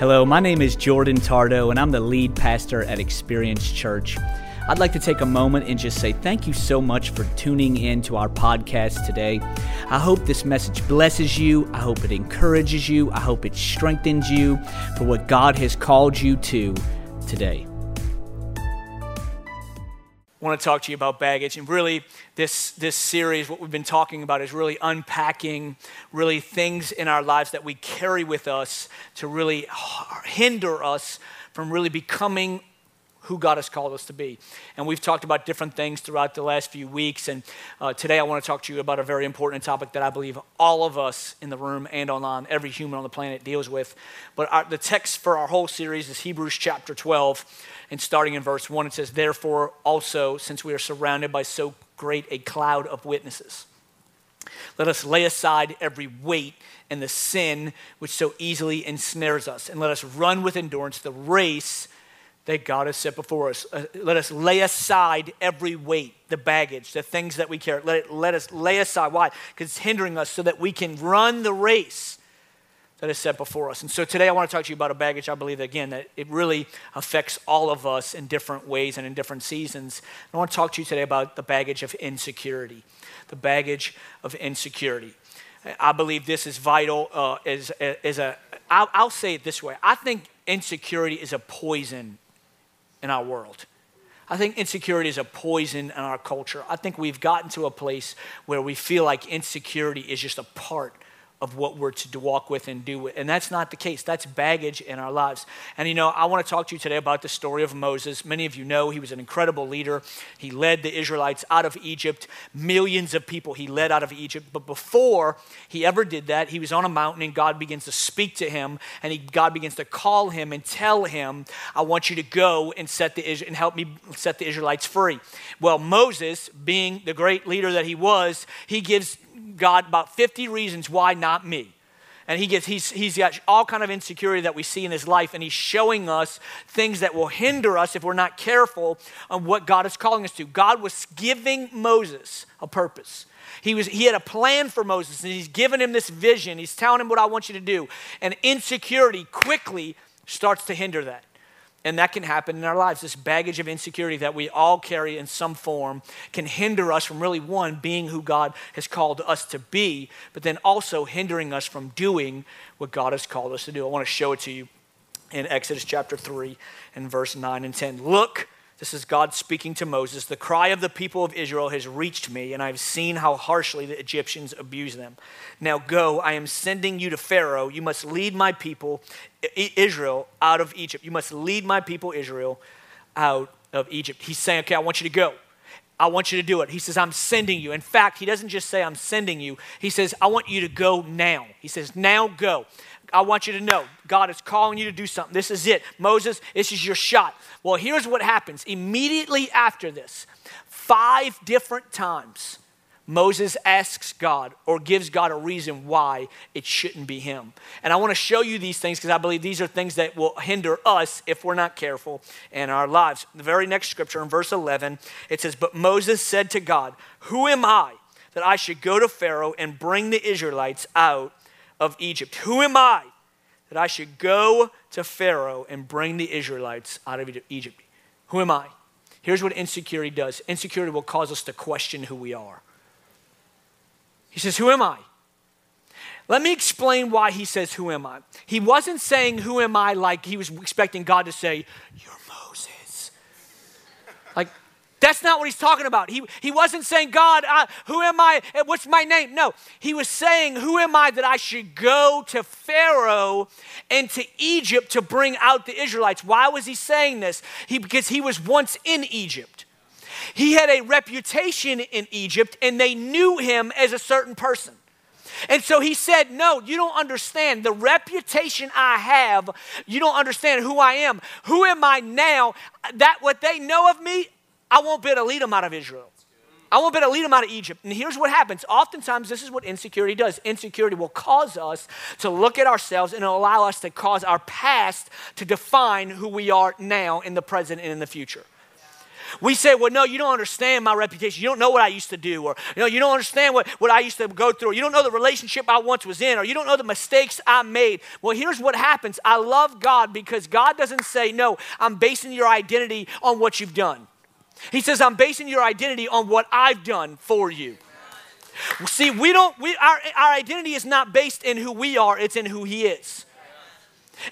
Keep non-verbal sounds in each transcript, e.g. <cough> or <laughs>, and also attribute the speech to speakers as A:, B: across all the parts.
A: Hello, my name is Jordan Tardo, and I'm the lead pastor at Experience Church. I'd like to take a moment and just say thank you so much for tuning in to our podcast today. I hope this message blesses you. I hope it encourages you. I hope it strengthens you for what God has called you to today. Want to talk to you about baggage. And really, this, this series, what we've been talking about, is really unpacking really things in our lives that we carry with us to really hinder us from really becoming who God has called us to be. And we've talked about different things throughout the last few weeks. And uh, today I want to talk to you about a very important topic that I believe all of us in the room and online, every human on the planet deals with. But our, the text for our whole series is Hebrews chapter 12. And starting in verse 1, it says, Therefore, also, since we are surrounded by so great a cloud of witnesses, let us lay aside every weight and the sin which so easily ensnares us, and let us run with endurance the race that God has set before us. Uh, let us lay aside every weight, the baggage, the things that we carry. Let, it, let us lay aside. Why? Because it's hindering us so that we can run the race that is set before us. And so today I want to talk to you about a baggage I believe, again, that it really affects all of us in different ways and in different seasons. I want to talk to you today about the baggage of insecurity. The baggage of insecurity. I believe this is vital uh, as, as a, I'll, I'll say it this way. I think insecurity is a poison in our world. I think insecurity is a poison in our culture. I think we've gotten to a place where we feel like insecurity is just a part of what we're to walk with and do. with. And that's not the case. That's baggage in our lives. And you know, I want to talk to you today about the story of Moses. Many of you know he was an incredible leader. He led the Israelites out of Egypt, millions of people he led out of Egypt. But before he ever did that, he was on a mountain and God begins to speak to him and he, God begins to call him and tell him, I want you to go and set the and help me set the Israelites free. Well, Moses, being the great leader that he was, he gives God about 50 reasons why not me. And he gets, he's, he's got all kind of insecurity that we see in his life, and he's showing us things that will hinder us if we're not careful on what God is calling us to. God was giving Moses a purpose. He, was, he had a plan for Moses, and he's given him this vision. He's telling him what I want you to do. And insecurity quickly starts to hinder that. And that can happen in our lives. This baggage of insecurity that we all carry in some form can hinder us from really, one, being who God has called us to be, but then also hindering us from doing what God has called us to do. I want to show it to you in Exodus chapter 3 and verse 9 and 10. Look, this is God speaking to Moses. The cry of the people of Israel has reached me, and I've seen how harshly the Egyptians abuse them. Now go, I am sending you to Pharaoh. You must lead my people, Israel, out of Egypt. You must lead my people, Israel, out of Egypt. He's saying, Okay, I want you to go. I want you to do it. He says, I'm sending you. In fact, he doesn't just say, I'm sending you. He says, I want you to go now. He says, Now go. I want you to know God is calling you to do something. This is it. Moses, this is your shot. Well, here's what happens. Immediately after this, five different times, Moses asks God or gives God a reason why it shouldn't be him. And I want to show you these things because I believe these are things that will hinder us if we're not careful in our lives. The very next scripture in verse 11, it says, But Moses said to God, Who am I that I should go to Pharaoh and bring the Israelites out of Egypt. Who am I that I should go to Pharaoh and bring the Israelites out of Egypt? Who am I? Here's what insecurity does insecurity will cause us to question who we are. He says, Who am I? Let me explain why he says, Who am I? He wasn't saying, Who am I, like he was expecting God to say, You're that's not what he's talking about. He, he wasn't saying, God, who am I? What's my name? No, he was saying, Who am I that I should go to Pharaoh and to Egypt to bring out the Israelites? Why was he saying this? He, because he was once in Egypt. He had a reputation in Egypt, and they knew him as a certain person. And so he said, No, you don't understand. The reputation I have, you don't understand who I am. Who am I now? That what they know of me, I won't be able to lead them out of Israel. I won't be able to lead them out of Egypt. And here's what happens. Oftentimes, this is what insecurity does. Insecurity will cause us to look at ourselves and allow us to cause our past to define who we are now in the present and in the future. We say, well, no, you don't understand my reputation. You don't know what I used to do. Or, you know, you don't understand what, what I used to go through. Or, you don't know the relationship I once was in. Or you don't know the mistakes I made. Well, here's what happens. I love God because God doesn't say, no, I'm basing your identity on what you've done. He says, I'm basing your identity on what I've done for you. See, we don't, we, our, our identity is not based in who we are, it's in who He is.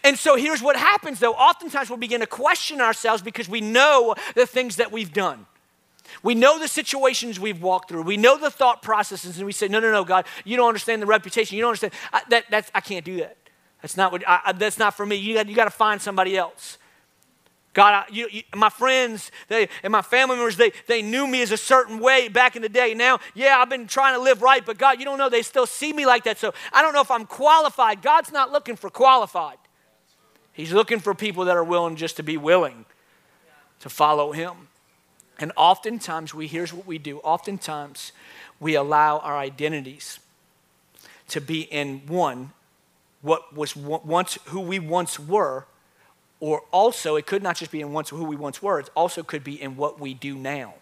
A: And so here's what happens though. Oftentimes we'll begin to question ourselves because we know the things that we've done. We know the situations we've walked through. We know the thought processes, and we say, "No, no, no, God, you don't understand the reputation. You don't understand I, that. That's I can't do that. That's not what. I, that's not for me. You got, you got to find somebody else." God, I, you, you, my friends they, and my family members, they, they knew me as a certain way back in the day. Now, yeah, I've been trying to live right, but God, you don't know, they still see me like that. So I don't know if I'm qualified. God's not looking for qualified. He's looking for people that are willing just to be willing to follow him. And oftentimes, we here's what we do. Oftentimes, we allow our identities to be in one, what was once who we once were, or also it could not just be in once who we once were, it also could be in what we do now.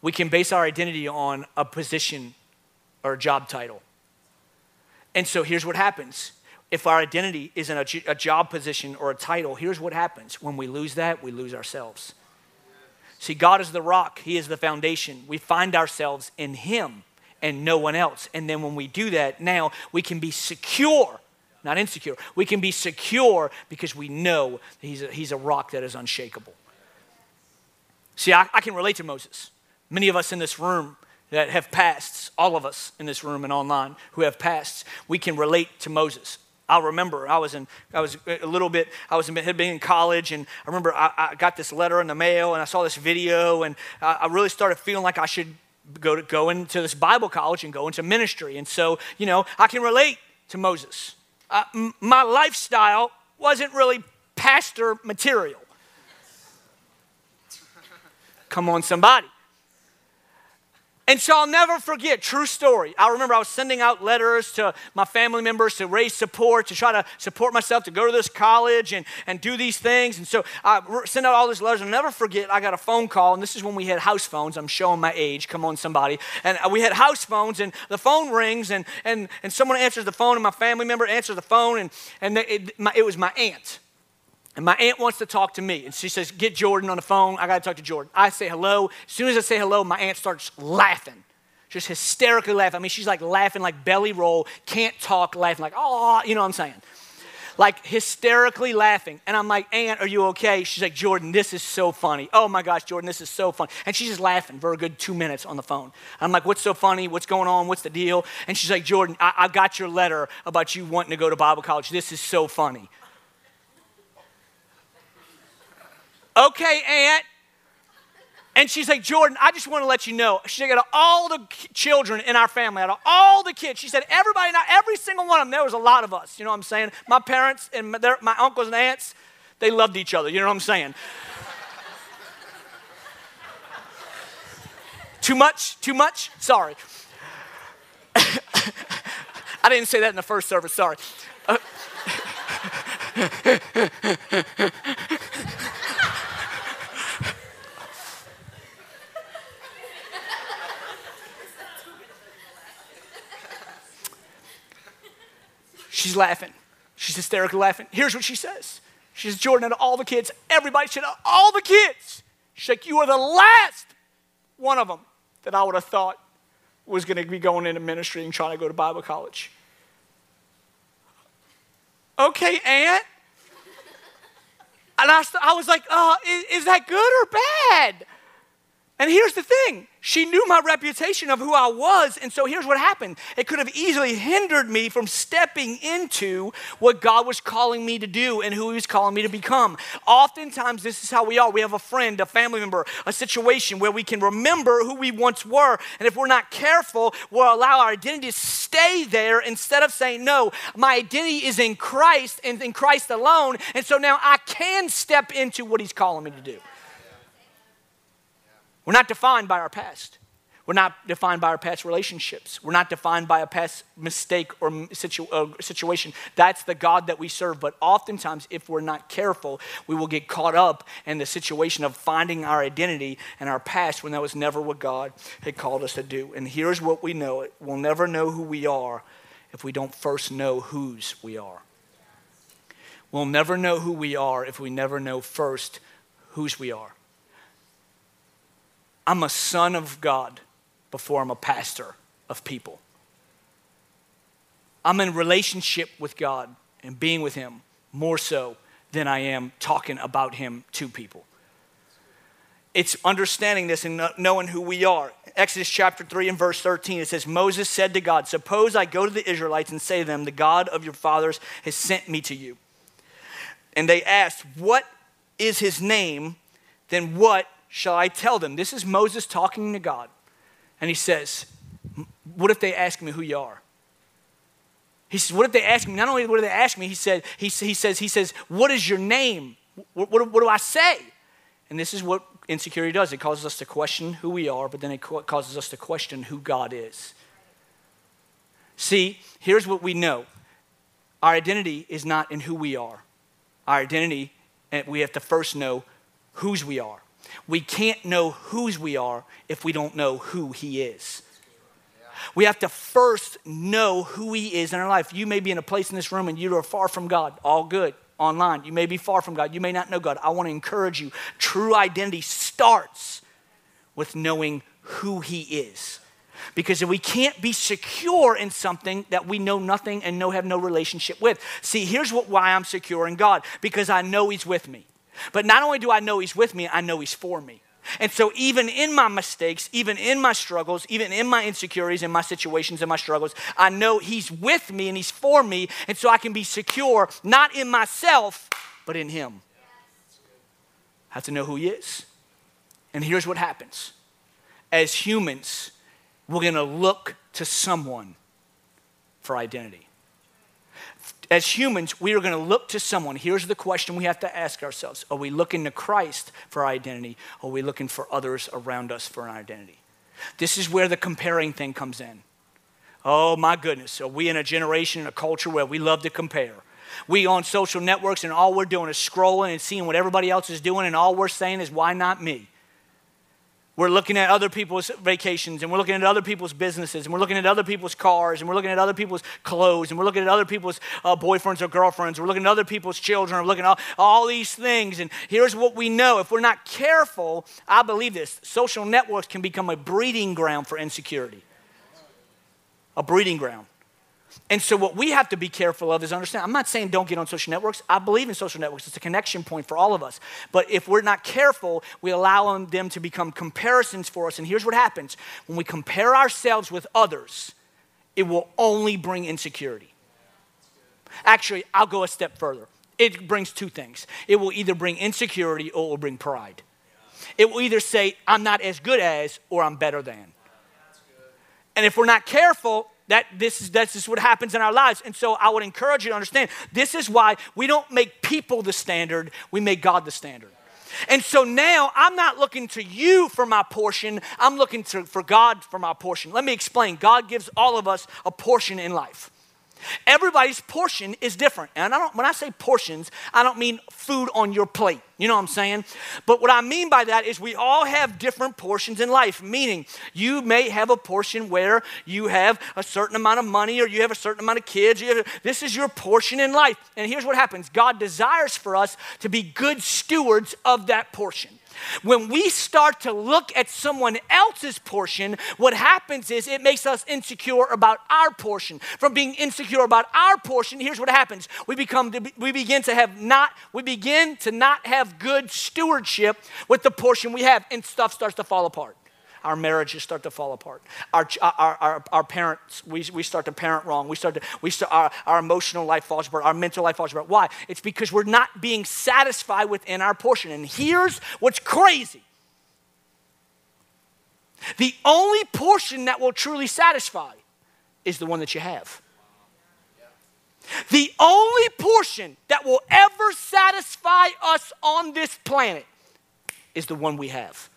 A: We can base our identity on a position or a job title. And so here's what happens if our identity is in a, a job position or a title, here's what happens. When we lose that, we lose ourselves. See, God is the rock, He is the foundation. We find ourselves in Him and no one else. And then when we do that, now we can be secure, not insecure. We can be secure because we know He's a, he's a rock that is unshakable. See, I, I can relate to Moses. Many of us in this room that have passed, all of us in this room and online who have passed, we can relate to Moses. I'll remember I was in, I was a little bit, I was in, had been in college, and I remember I, I, got this letter in the mail, and I saw this video, and I, I really started feeling like I should go to go into this Bible college and go into ministry. And so, you know, I can relate to Moses. Uh, m- my lifestyle wasn't really pastor material. Come on, somebody. And so I'll never forget, true story. I remember I was sending out letters to my family members to raise support, to try to support myself to go to this college and, and do these things. And so I sent out all these letters. I'll never forget, I got a phone call, and this is when we had house phones. I'm showing my age. Come on, somebody. And uh, we had house phones, and the phone rings, and, and, and someone answers the phone, and my family member answers the phone, and, and it, my, it was my aunt. And my aunt wants to talk to me. And she says, Get Jordan on the phone. I got to talk to Jordan. I say hello. As soon as I say hello, my aunt starts laughing, just hysterically laughing. I mean, she's like laughing like belly roll, can't talk, laughing like, oh, you know what I'm saying? Like hysterically laughing. And I'm like, Aunt, are you okay? She's like, Jordan, this is so funny. Oh my gosh, Jordan, this is so funny. And she's just laughing for a good two minutes on the phone. I'm like, what's so funny? What's going on? What's the deal? And she's like, Jordan, I, I got your letter about you wanting to go to Bible college. This is so funny. Okay, Aunt. And she's like, Jordan, I just want to let you know. She said, out of all the children in our family, out of all the kids, she said, everybody, not every single one of them, there was a lot of us. You know what I'm saying? My parents and my, my uncles and aunts, they loved each other. You know what I'm saying? <laughs> Too much? Too much? Sorry. <laughs> I didn't say that in the first service, sorry. Uh, <laughs> She's laughing. She's hysterically laughing. Here's what she says. She says, Jordan, all the kids, everybody said, all the kids. She's like, you are the last one of them that I would have thought was going to be going into ministry and trying to go to Bible college. Okay, Aunt. And I, I was like, uh, is, is that good or bad? And here's the thing she knew my reputation of who I was. And so here's what happened it could have easily hindered me from stepping into what God was calling me to do and who He was calling me to become. Oftentimes, this is how we are. We have a friend, a family member, a situation where we can remember who we once were. And if we're not careful, we'll allow our identity to stay there instead of saying, No, my identity is in Christ and in Christ alone. And so now I can step into what He's calling me to do. We're not defined by our past. We're not defined by our past relationships. We're not defined by a past mistake or situ- uh, situation. That's the God that we serve. But oftentimes, if we're not careful, we will get caught up in the situation of finding our identity and our past when that was never what God had called us to do. And here's what we know we'll never know who we are if we don't first know whose we are. We'll never know who we are if we never know first whose we are. I'm a son of God before I'm a pastor of people. I'm in relationship with God and being with Him more so than I am talking about Him to people. It's understanding this and knowing who we are. Exodus chapter 3 and verse 13, it says, Moses said to God, Suppose I go to the Israelites and say to them, The God of your fathers has sent me to you. And they asked, What is his name? Then what shall I tell them? This is Moses talking to God. And he says, What if they ask me who you are? He says, What if they ask me? Not only what do they ask me, he, said, he, he, says, he says, What is your name? What, what, what do I say? And this is what insecurity does it causes us to question who we are, but then it causes us to question who God is. See, here's what we know our identity is not in who we are, our identity, and we have to first know whose we are. We can't know whose we are if we don't know who He is. We have to first know who He is in our life. You may be in a place in this room and you are far from God. All good. Online. You may be far from God. You may not know God. I want to encourage you. True identity starts with knowing who He is. Because if we can't be secure in something that we know nothing and know have no relationship with. See, here's what, why I'm secure in God because I know He's with me. But not only do I know He's with me, I know He's for me. And so, even in my mistakes, even in my struggles, even in my insecurities, in my situations, and my struggles, I know He's with me and He's for me. And so, I can be secure not in myself, but in Him. I have to know who He is. And here's what happens as humans, we're going to look to someone for identity as humans, we are going to look to someone. Here's the question we have to ask ourselves Are we looking to Christ for our identity, or are we looking for others around us for an identity? This is where the comparing thing comes in. Oh my goodness, are we in a generation, a culture where we love to compare? We on social networks, and all we're doing is scrolling and seeing what everybody else is doing, and all we're saying is, Why not me? We're looking at other people's vacations and we're looking at other people's businesses and we're looking at other people's cars and we're looking at other people's clothes and we're looking at other people's uh, boyfriends or girlfriends. We're looking at other people's children. We're looking at all, all these things. And here's what we know if we're not careful, I believe this social networks can become a breeding ground for insecurity. A breeding ground. And so, what we have to be careful of is understand. I'm not saying don't get on social networks. I believe in social networks, it's a connection point for all of us. But if we're not careful, we allow them to become comparisons for us. And here's what happens when we compare ourselves with others, it will only bring insecurity. Actually, I'll go a step further. It brings two things it will either bring insecurity or it will bring pride. It will either say, I'm not as good as, or I'm better than. And if we're not careful, that this is that's just what happens in our lives. And so I would encourage you to understand this is why we don't make people the standard, we make God the standard. And so now I'm not looking to you for my portion, I'm looking to, for God for my portion. Let me explain. God gives all of us a portion in life. Everybody's portion is different. And I don't, when I say portions, I don't mean food on your plate. You know what I'm saying? But what I mean by that is we all have different portions in life, meaning you may have a portion where you have a certain amount of money or you have a certain amount of kids. Have, this is your portion in life. And here's what happens God desires for us to be good stewards of that portion. When we start to look at someone else's portion, what happens is it makes us insecure about our portion. From being insecure about our portion, here's what happens. We become we begin to have not we begin to not have good stewardship with the portion we have and stuff starts to fall apart our marriages start to fall apart. Our, our, our, our parents, we, we start to parent wrong. We start to, we start, our, our emotional life falls apart. Our mental life falls apart. Why? It's because we're not being satisfied within our portion. And here's what's crazy the only portion that will truly satisfy is the one that you have. The only portion that will ever satisfy us on this planet is the one we have.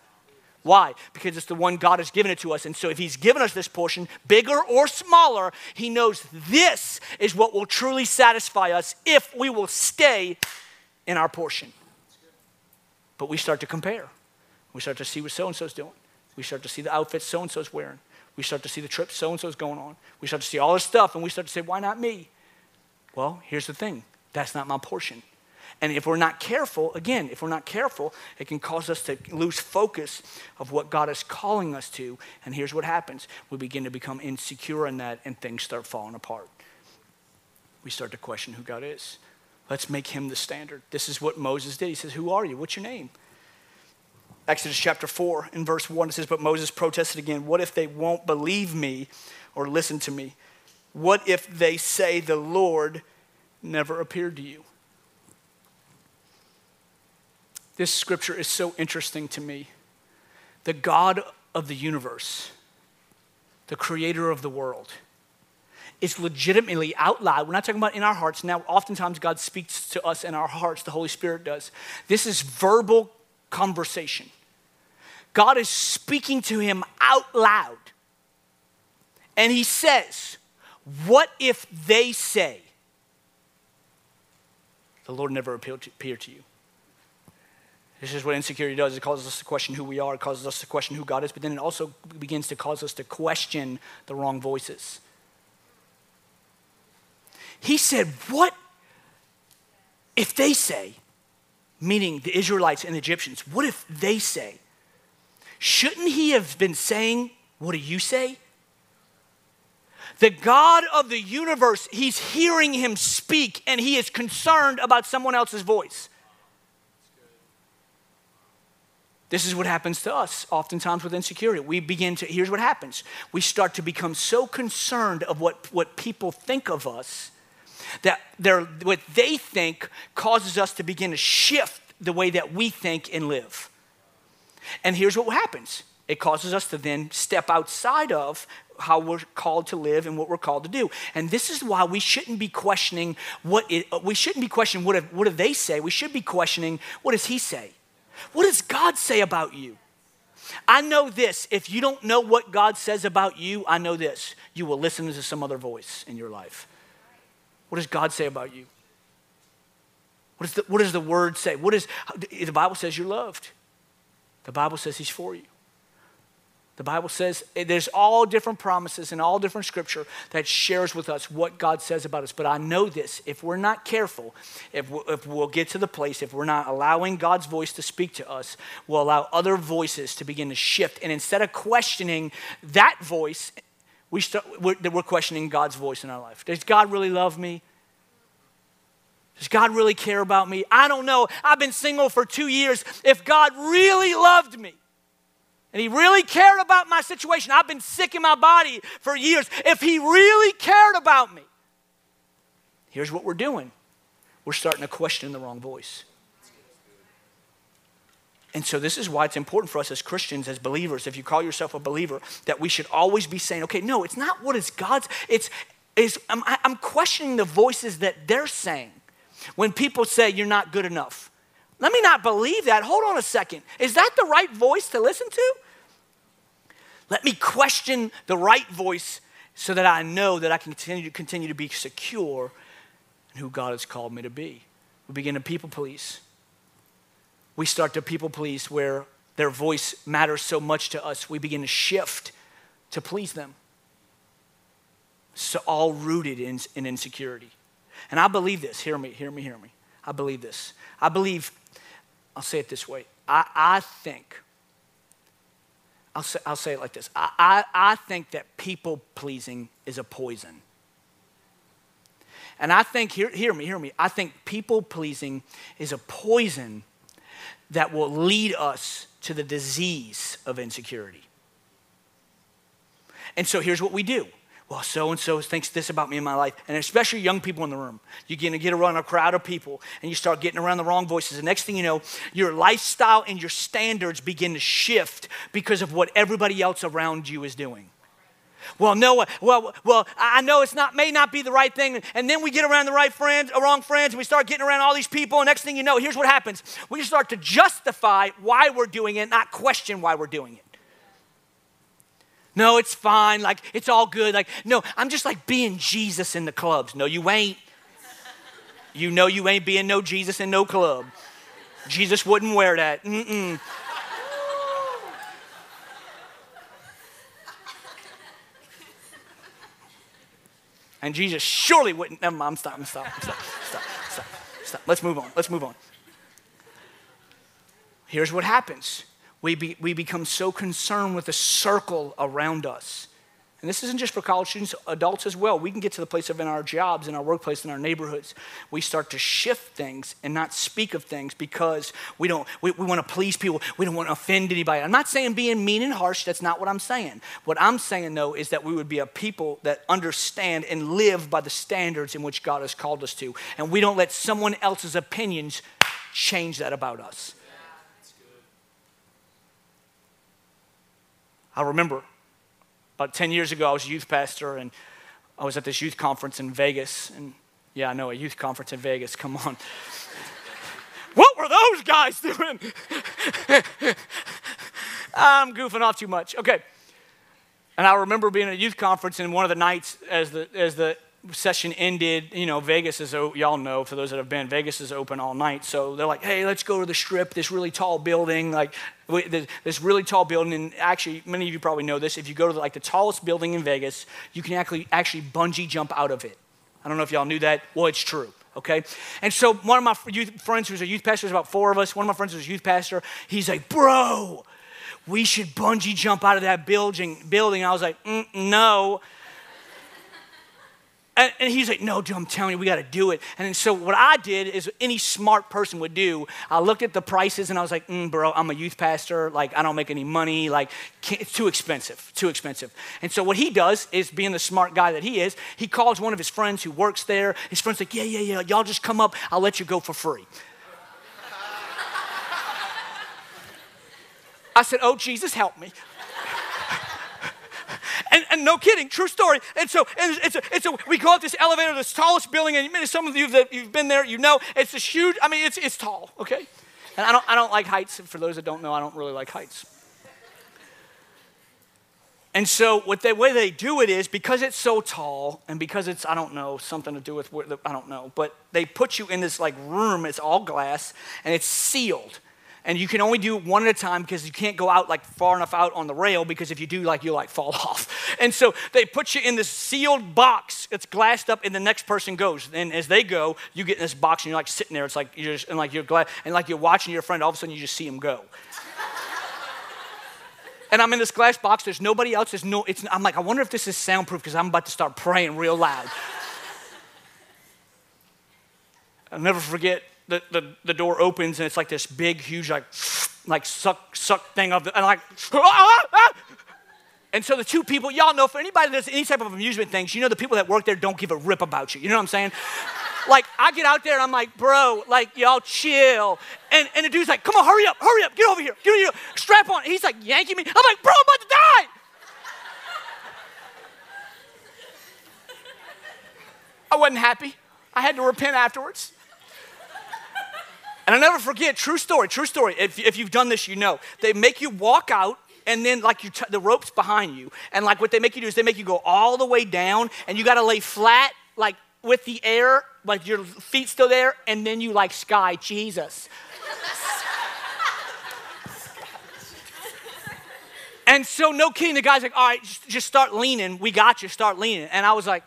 A: Why? Because it's the one God has given it to us. And so if He's given us this portion, bigger or smaller, He knows this is what will truly satisfy us if we will stay in our portion. But we start to compare. We start to see what so and so's doing. We start to see the outfits so and so's wearing. We start to see the trips so and so's going on. We start to see all this stuff, and we start to say, why not me? Well, here's the thing that's not my portion. And if we're not careful, again, if we're not careful, it can cause us to lose focus of what God is calling us to. And here's what happens we begin to become insecure in that, and things start falling apart. We start to question who God is. Let's make him the standard. This is what Moses did. He says, Who are you? What's your name? Exodus chapter 4, in verse 1, it says, But Moses protested again, What if they won't believe me or listen to me? What if they say the Lord never appeared to you? This scripture is so interesting to me. The God of the universe, the creator of the world, is legitimately out loud. We're not talking about in our hearts. Now, oftentimes God speaks to us in our hearts, the Holy Spirit does. This is verbal conversation. God is speaking to him out loud. And he says, What if they say, The Lord never appeared to you? This is what insecurity does. It causes us to question who we are, it causes us to question who God is, but then it also begins to cause us to question the wrong voices. He said, What if they say, meaning the Israelites and the Egyptians, what if they say, shouldn't he have been saying, What do you say? The God of the universe, he's hearing him speak and he is concerned about someone else's voice. This is what happens to us oftentimes with insecurity. We begin to, here's what happens. We start to become so concerned of what, what people think of us that what they think causes us to begin to shift the way that we think and live. And here's what happens it causes us to then step outside of how we're called to live and what we're called to do. And this is why we shouldn't be questioning what it, we shouldn't be questioning what, if, what do they say. We should be questioning what does he say? What does God say about you? I know this. If you don't know what God says about you, I know this. You will listen to some other voice in your life. What does God say about you? What, is the, what does the word say? What is, the Bible says you're loved. The Bible says he's for you. The Bible says eh, there's all different promises and all different scripture that shares with us what God says about us. But I know this if we're not careful, if we'll, if we'll get to the place, if we're not allowing God's voice to speak to us, we'll allow other voices to begin to shift. And instead of questioning that voice, we start, we're, we're questioning God's voice in our life. Does God really love me? Does God really care about me? I don't know. I've been single for two years. If God really loved me, and he really cared about my situation. I've been sick in my body for years. If he really cared about me, here's what we're doing we're starting to question the wrong voice. And so, this is why it's important for us as Christians, as believers, if you call yourself a believer, that we should always be saying, okay, no, it's not what is God's, it's, it's I'm, I'm questioning the voices that they're saying. When people say you're not good enough, let me not believe that. Hold on a second. Is that the right voice to listen to? Let me question the right voice so that I know that I can continue to continue to be secure in who God has called me to be. We begin to people police. We start to people police where their voice matters so much to us, we begin to shift to please them. So all rooted in, in insecurity. And I believe this. Hear me, hear me, hear me. I believe this. I believe I'll say it this way. I, I think, I'll say, I'll say it like this I, I, I think that people pleasing is a poison. And I think, hear, hear me, hear me, I think people pleasing is a poison that will lead us to the disease of insecurity. And so here's what we do well, so and so thinks this about me in my life, and especially young people in the room. You're going to get around a crowd of people, and you start getting around the wrong voices. The next thing you know, your lifestyle and your standards begin to shift because of what everybody else around you is doing. Well, no, well, well, I know it's not may not be the right thing, and then we get around the right friends, uh, wrong friends, and we start getting around all these people, and next thing you know, here's what happens: we start to justify why we're doing it, not question why we're doing it. No, it's fine, like it's all good. Like, no, I'm just like being Jesus in the clubs. No, you ain't. You know you ain't being no Jesus in no club. Jesus wouldn't wear that. Mm-mm. And Jesus surely wouldn't. Never mind, stop, stop, stop, stop, stop, stop. Let's move on. Let's move on. Here's what happens we, be, we become so concerned with the circle around us and this isn't just for college students, adults as well. We can get to the place of in our jobs, in our workplace, in our neighborhoods. We start to shift things and not speak of things because we don't, we, we want to please people. We don't want to offend anybody. I'm not saying being mean and harsh. That's not what I'm saying. What I'm saying, though, is that we would be a people that understand and live by the standards in which God has called us to. And we don't let someone else's opinions change that about us. I remember about 10 years ago, I was a youth pastor and I was at this youth conference in Vegas. And yeah, I know, a youth conference in Vegas, come on. <laughs> what were those guys doing? <laughs> I'm goofing off too much. Okay. And I remember being at a youth conference, and one of the nights, as the, as the session ended, you know, Vegas is, y'all know, for those that have been, Vegas is open all night. So they're like, hey, let's go to the strip, this really tall building, like this really tall building. And actually, many of you probably know this. If you go to like the tallest building in Vegas, you can actually, actually bungee jump out of it. I don't know if y'all knew that. Well, it's true. Okay, and so one of my youth friends who's a youth pastor, there's about four of us. One of my friends who's a youth pastor, he's like, bro, we should bungee jump out of that building. Building. I was like, mm, no. And, and, he's like, no, dude, I'm telling you, we got to do it. And so what I did is any smart person would do. I looked at the prices and I was like, mm, bro, I'm a youth pastor. Like, I don't make any money. Like, it's too expensive, too expensive. And so what he does is, being the smart guy that he is, he calls one of his friends who works there. His friend's like, yeah, yeah, yeah, y'all just come up. I'll let you go for free. I said, oh, Jesus, help me. And, and no kidding, true story. And so and it's, a, it's a, we go up this elevator, this tallest building, and some of you that you've been there, you know, it's this huge, I mean, it's, it's tall, okay? And I don't, I don't like heights. For those that don't know, I don't really like heights. And so, what the way they do it is because it's so tall, and because it's I don't know something to do with I don't know, but they put you in this like room. It's all glass and it's sealed and you can only do one at a time because you can't go out like far enough out on the rail because if you do like you'll like fall <laughs> off and so they put you in this sealed box it's glassed up and the next person goes and as they go you get in this box and you're like sitting there it's like you're just and like you're glad and like you're watching your friend all of a sudden you just see him go and I'm in this glass box. There's nobody else. There's no. It's. I'm like, I wonder if this is soundproof because I'm about to start praying real loud. <laughs> I'll never forget the, the, the door opens and it's like this big, huge, like, like suck, suck thing of the, and like, and so the two people, y'all know, for anybody that does any type of amusement things, you know the people that work there don't give a rip about you. You know what I'm saying? like, I get out there and I'm like, bro, like, y'all chill. And, and the dude's like, come on, hurry up, hurry up, get over here, get over here, strap on. He's like yanking me. I'm like, bro, I'm about to die. I wasn't happy. I had to repent afterwards. And I'll never forget, true story, true story. If, if you've done this, you know. They make you walk out and then like you t- the rope's behind you. And like what they make you do is they make you go all the way down and you got to lay flat like with the air like your feet still there and then you like sky. Jesus. And so no kidding the guy's like all right just, just start leaning. We got you. Start leaning. And i was like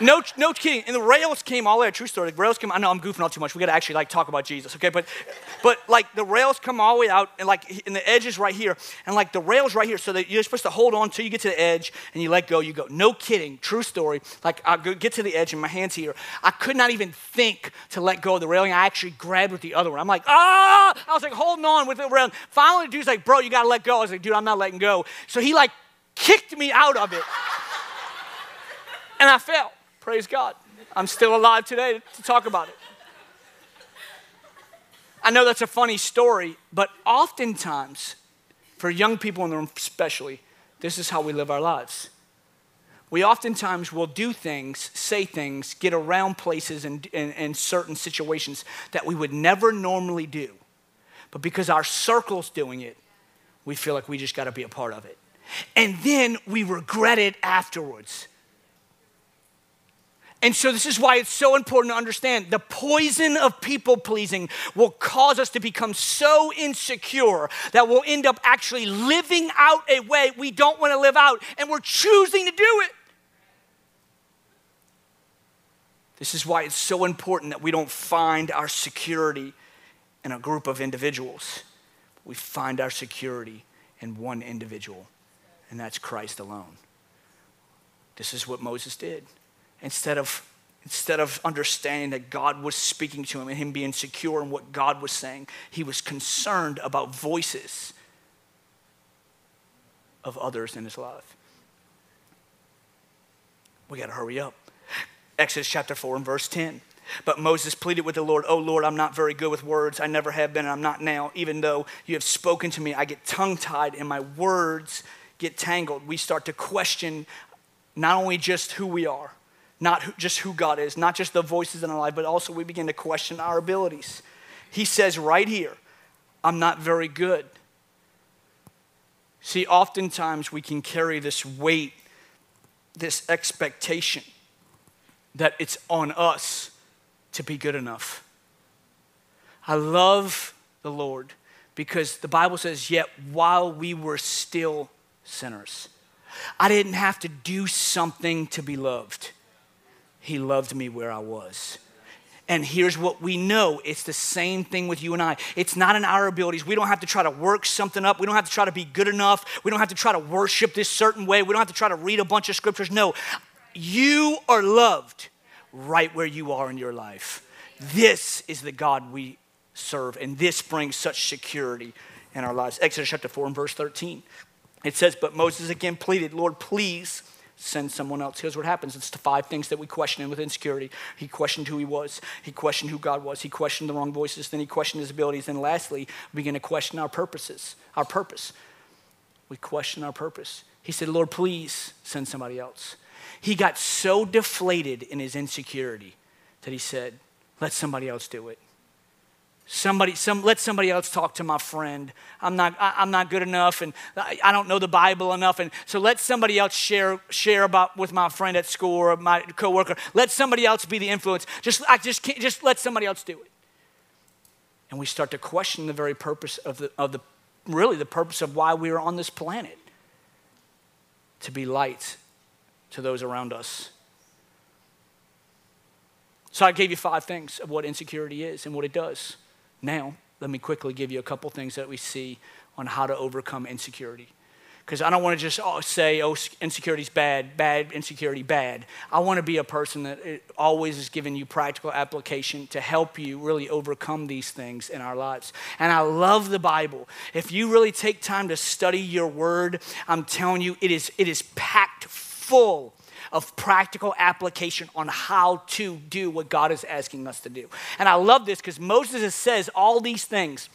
A: no, no kidding. And the rails came all the way. Out. True story. The rails came. I know I'm goofing all too much. We got to actually like talk about Jesus, okay? But, but like the rails come all the way out, and like and the edge is right here, and like the rails right here, so that you're supposed to hold on until you get to the edge, and you let go. You go. No kidding. True story. Like I get to the edge, and my hands here. I could not even think to let go of the railing. I actually grabbed with the other one. I'm like, ah! I was like holding on with the rail. Finally, the dude's like, bro, you got to let go. I was like, dude, I'm not letting go. So he like kicked me out of it, and I fell. Praise God. I'm still alive today to talk about it. I know that's a funny story, but oftentimes, for young people in the room especially, this is how we live our lives. We oftentimes will do things, say things, get around places and, and, certain situations that we would never normally do. But because our circle's doing it, we feel like we just got to be a part of it. And then we regret it afterwards. And so, this is why it's so important to understand the poison of people pleasing will cause us to become so insecure that we'll end up actually living out a way we don't want to live out, and we're choosing to do it. This is why it's so important that we don't find our security in a group of individuals. We find our security in one individual, and that's Christ alone. This is what Moses did instead of instead of understanding that God was speaking to him and him being secure in what God was saying, he was concerned about voices of others in his life. We got to hurry up. Exodus chapter 4 and verse 10. But Moses pleaded with the Lord, Oh Lord, I'm not very good with words. I never have been, and I'm not now. Even though you have spoken to me, I get tongue tied and my words get tangled. We start to question not only just who we are, not who, just who God is, not just the voices in our life, but also we begin to question our abilities. He says right here, I'm not very good. See, oftentimes we can carry this weight, this expectation that it's on us to be good enough. I love the Lord because the Bible says, yet while we were still sinners, I didn't have to do something to be loved. He loved me where I was. And here's what we know it's the same thing with you and I. It's not in our abilities. We don't have to try to work something up. We don't have to try to be good enough. We don't have to try to worship this certain way. We don't have to try to read a bunch of scriptures. No, you are loved right where you are in your life. This is the God we serve, and this brings such security in our lives. Exodus chapter 4 and verse 13. It says, But Moses again pleaded, Lord, please send someone else. Here's what happens it's the five things that we question him with insecurity. He questioned who he was, he questioned who God was, he questioned the wrong voices, then he questioned his abilities, and lastly, we begin to question our purposes, our purpose. We question our purpose. He said, Lord, please send somebody else. He got so deflated in his insecurity that he said, Let somebody else do it. Somebody, some, let somebody else talk to my friend. I'm not, I, am not good enough, and I, I, don't know the Bible enough, and so let somebody else share, share about with my friend at school or my coworker. Let somebody else be the influence. Just, I just can't, just let somebody else do it. And we start to question the very purpose of the, of the, really the purpose of why we are on this planet, to be light to those around us. So I gave you five things of what insecurity is and what it does. Now, let me quickly give you a couple things that we see on how to overcome insecurity. Because I don't want to just oh, say, oh, insecurity's bad, bad, insecurity, bad. I want to be a person that eh, always is giving you practical application to help you really overcome these things in our lives. And I love the Bible. If you really take time to study your word, I'm telling you, it is, it is packed full of practical application on how to do what God is asking us to do. And I love this because Moses says all these things,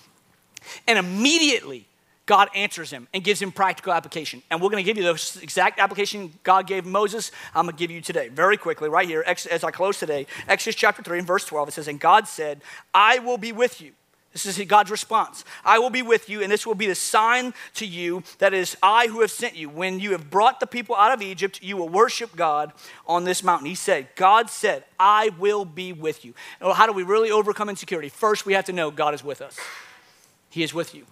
A: and immediately God answers him and gives him practical application. And we're going to give you the exact application God gave Moses. I'm going to give you today, very quickly, right here, as I close today. Exodus chapter 3 and verse 12, it says, And God said, I will be with you this is God's response. I will be with you, and this will be the sign to you that is I who have sent you. When you have brought the people out of Egypt, you will worship God on this mountain. He said, God said, I will be with you. Well, how do we really overcome insecurity? First, we have to know God is with us. He is with you.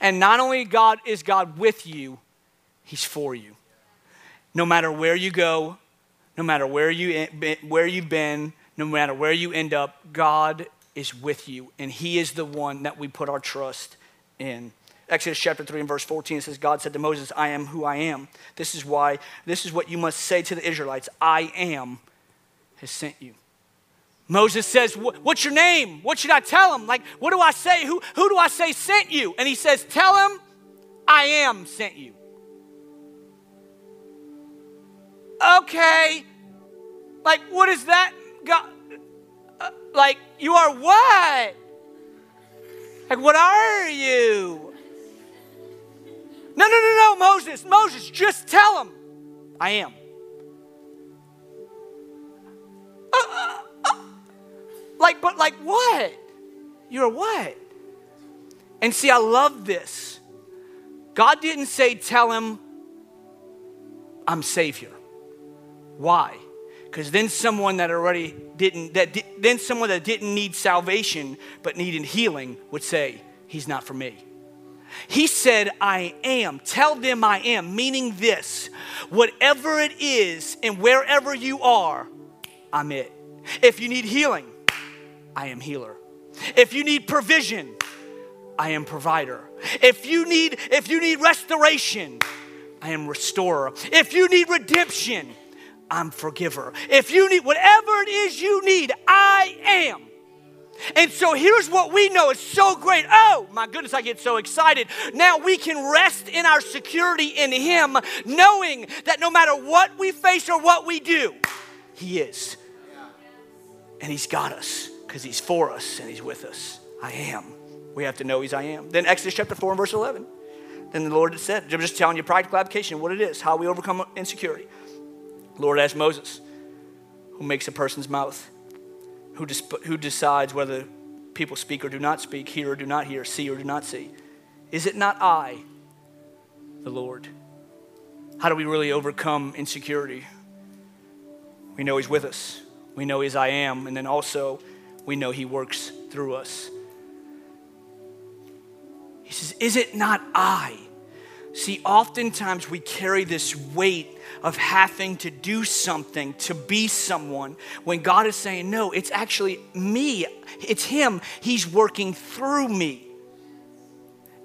A: And not only God is God with you, He's for you. No matter where you go, no matter where, you, where you've been, no matter where you end up, God is with you, and He is the one that we put our trust in. Exodus chapter 3 and verse 14 says, God said to Moses, I am who I am. This is why, this is what you must say to the Israelites I am has sent you. Moses says, What's your name? What should I tell him? Like, what do I say? Who, who do I say sent you? And he says, Tell him, I am sent you. Okay. Like, what is that? God, like, you are what? Like, what are you? No, no, no, no, Moses, Moses, just tell him I am. Uh, uh, uh. Like, but like what? You're what? And see, I love this. God didn't say, tell him I'm Savior. Why? Because then someone that already didn't, that di- then someone that didn't need salvation but needed healing would say, He's not for me. He said, I am. Tell them I am, meaning this whatever it is and wherever you are, I'm it. If you need healing, I am healer. If you need provision, I am provider. If you need if you need restoration, I am restorer. If you need redemption, I'm forgiver. If you need whatever it is you need, I am. And so here's what we know is so great. Oh my goodness, I get so excited. Now we can rest in our security in Him, knowing that no matter what we face or what we do, He is. And He's got us because He's for us and He's with us. I am. We have to know He's I am. Then Exodus chapter 4 and verse 11. Then the Lord said, I'm just telling you practical application, what it is, how we overcome insecurity. Lord asked Moses, who makes a person's mouth? Who, disp- who decides whether people speak or do not speak, hear or do not hear, see or do not see? Is it not I, the Lord? How do we really overcome insecurity? We know He's with us. We know He's I am. And then also, we know He works through us. He says, Is it not I? See, oftentimes we carry this weight of having to do something to be someone when God is saying, No, it's actually me, it's Him. He's working through me.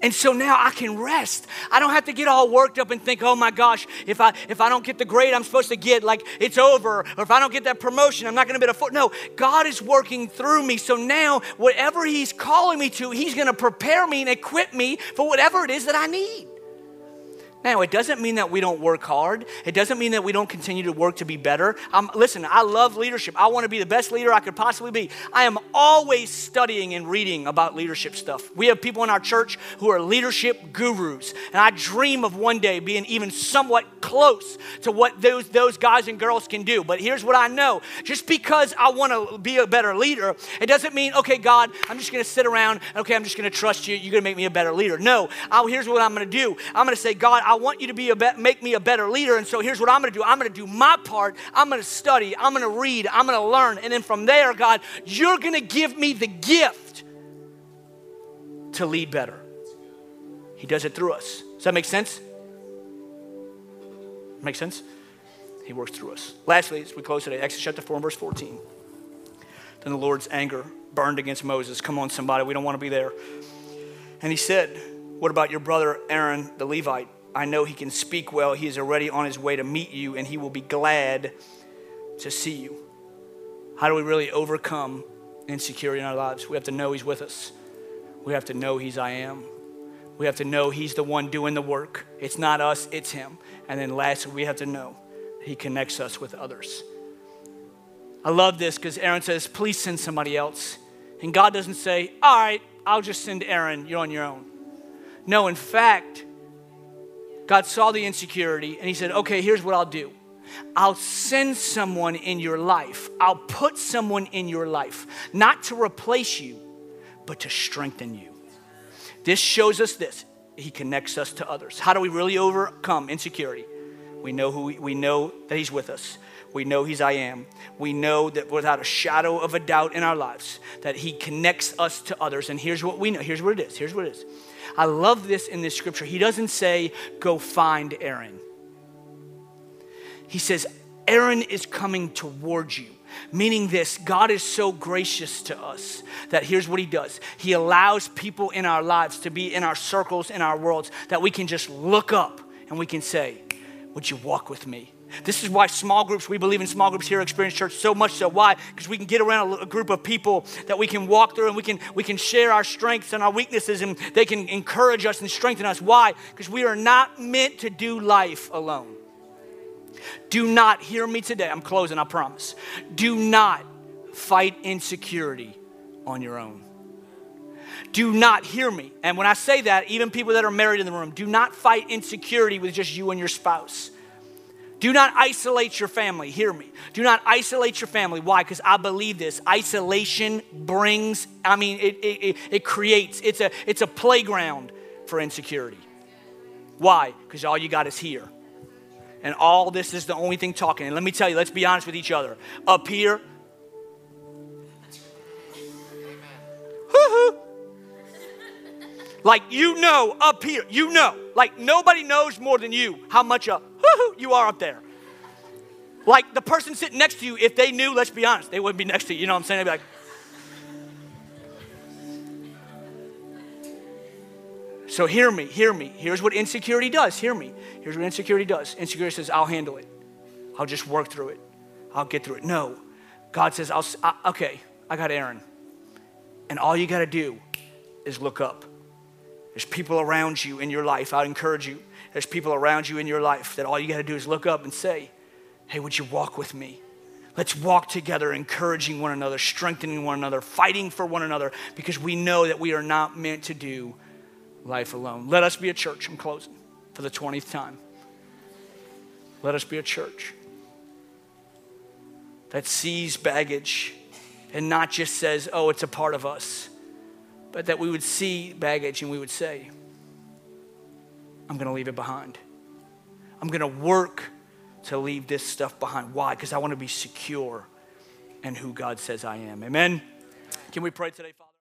A: And so now I can rest. I don't have to get all worked up and think, oh my gosh, if I if I don't get the grade I'm supposed to get, like it's over, or if I don't get that promotion, I'm not gonna be able to afford. No, God is working through me. So now whatever He's calling me to, He's gonna prepare me and equip me for whatever it is that I need. Now, it doesn't mean that we don't work hard. It doesn't mean that we don't continue to work to be better. Listen, I love leadership. I want to be the best leader I could possibly be. I am always studying and reading about leadership stuff. We have people in our church who are leadership gurus, and I dream of one day being even somewhat close to what those, those guys and girls can do. But here's what I know just because I want to be a better leader, it doesn't mean, okay, God, I'm just going to sit around, okay, I'm just going to trust you. You're going to make me a better leader. No, I'll, here's what I'm going to do I'm going to say, God, I want you to be a be- make me a better leader. And so here's what I'm going to do I'm going to do my part. I'm going to study. I'm going to read. I'm going to learn. And then from there, God, you're going to give me the gift to lead better. He does it through us. Does that make sense? Make sense? He works through us. Lastly, as we close today, Exodus chapter 4 and verse 14. Then the Lord's anger burned against Moses. Come on, somebody, we don't want to be there. And he said, What about your brother Aaron the Levite? I know he can speak well. He is already on his way to meet you, and he will be glad to see you. How do we really overcome insecurity in our lives? We have to know he's with us. We have to know he's I am. We have to know he's the one doing the work. It's not us, it's him. And then lastly, we have to know he connects us with others. I love this because Aaron says, please send somebody else. And God doesn't say, all right, I'll just send Aaron, you're on your own. No, in fact, God saw the insecurity and he said, okay, here's what I'll do. I'll send someone in your life. I'll put someone in your life, not to replace you, but to strengthen you. This shows us this. He connects us to others. How do we really overcome insecurity? We know who we, we know that he's with us. We know he's I am. We know that without a shadow of a doubt in our lives that he connects us to others. And here's what we know. Here's what it is. Here's what it is. I love this in this scripture. He doesn't say, go find Aaron. He says, Aaron is coming towards you. Meaning this, God is so gracious to us that here's what He does He allows people in our lives to be in our circles, in our worlds, that we can just look up and we can say, Would you walk with me? This is why small groups, we believe in small groups here at Experience Church so much so. Why? Because we can get around a, group of people that we can walk through and we can, we can share our strengths and our weaknesses and they can encourage us and strengthen us. Why? Because we are not meant to do life alone. Do not hear me today. I'm closing, I promise. Do not fight insecurity on your own. Do not hear me. And when I say that, even people that are married in the room, do not fight insecurity with just you and your spouse. Do not isolate your family. Hear me. Do not isolate your family. Why? Because I believe this. Isolation brings, I mean, it, it, it creates, it's a, it's a playground for insecurity. Why? Because all you got is here. And all this is the only thing talking. And let me tell you, let's be honest with each other. Up here, like you know up here, you know, like nobody knows more than you how much a you are up there. Like the person sitting next to you, if they knew, let's be honest, they wouldn't be next to you. You know what I'm saying? They'd be like, So hear me, hear me. Here's what insecurity does. Hear me. Here's what insecurity does. Insecurity says, I'll handle it. I'll just work through it. I'll get through it. No. God says, I'll, I, okay, I got Aaron. And all you got to do is look up. There's people around you in your life. I encourage you. There's people around you in your life that all you got to do is look up and say, Hey, would you walk with me? Let's walk together, encouraging one another, strengthening one another, fighting for one another, because we know that we are not meant to do life alone. Let us be a church. I'm closing for the 20th time. Let us be a church that sees baggage and not just says, oh, it's a part of us, but that we would see baggage and we would say, I'm going to leave it behind. I'm going to work to leave this stuff behind. Why? Because I want to be secure in who God says I am. Amen? Can we pray today, Father?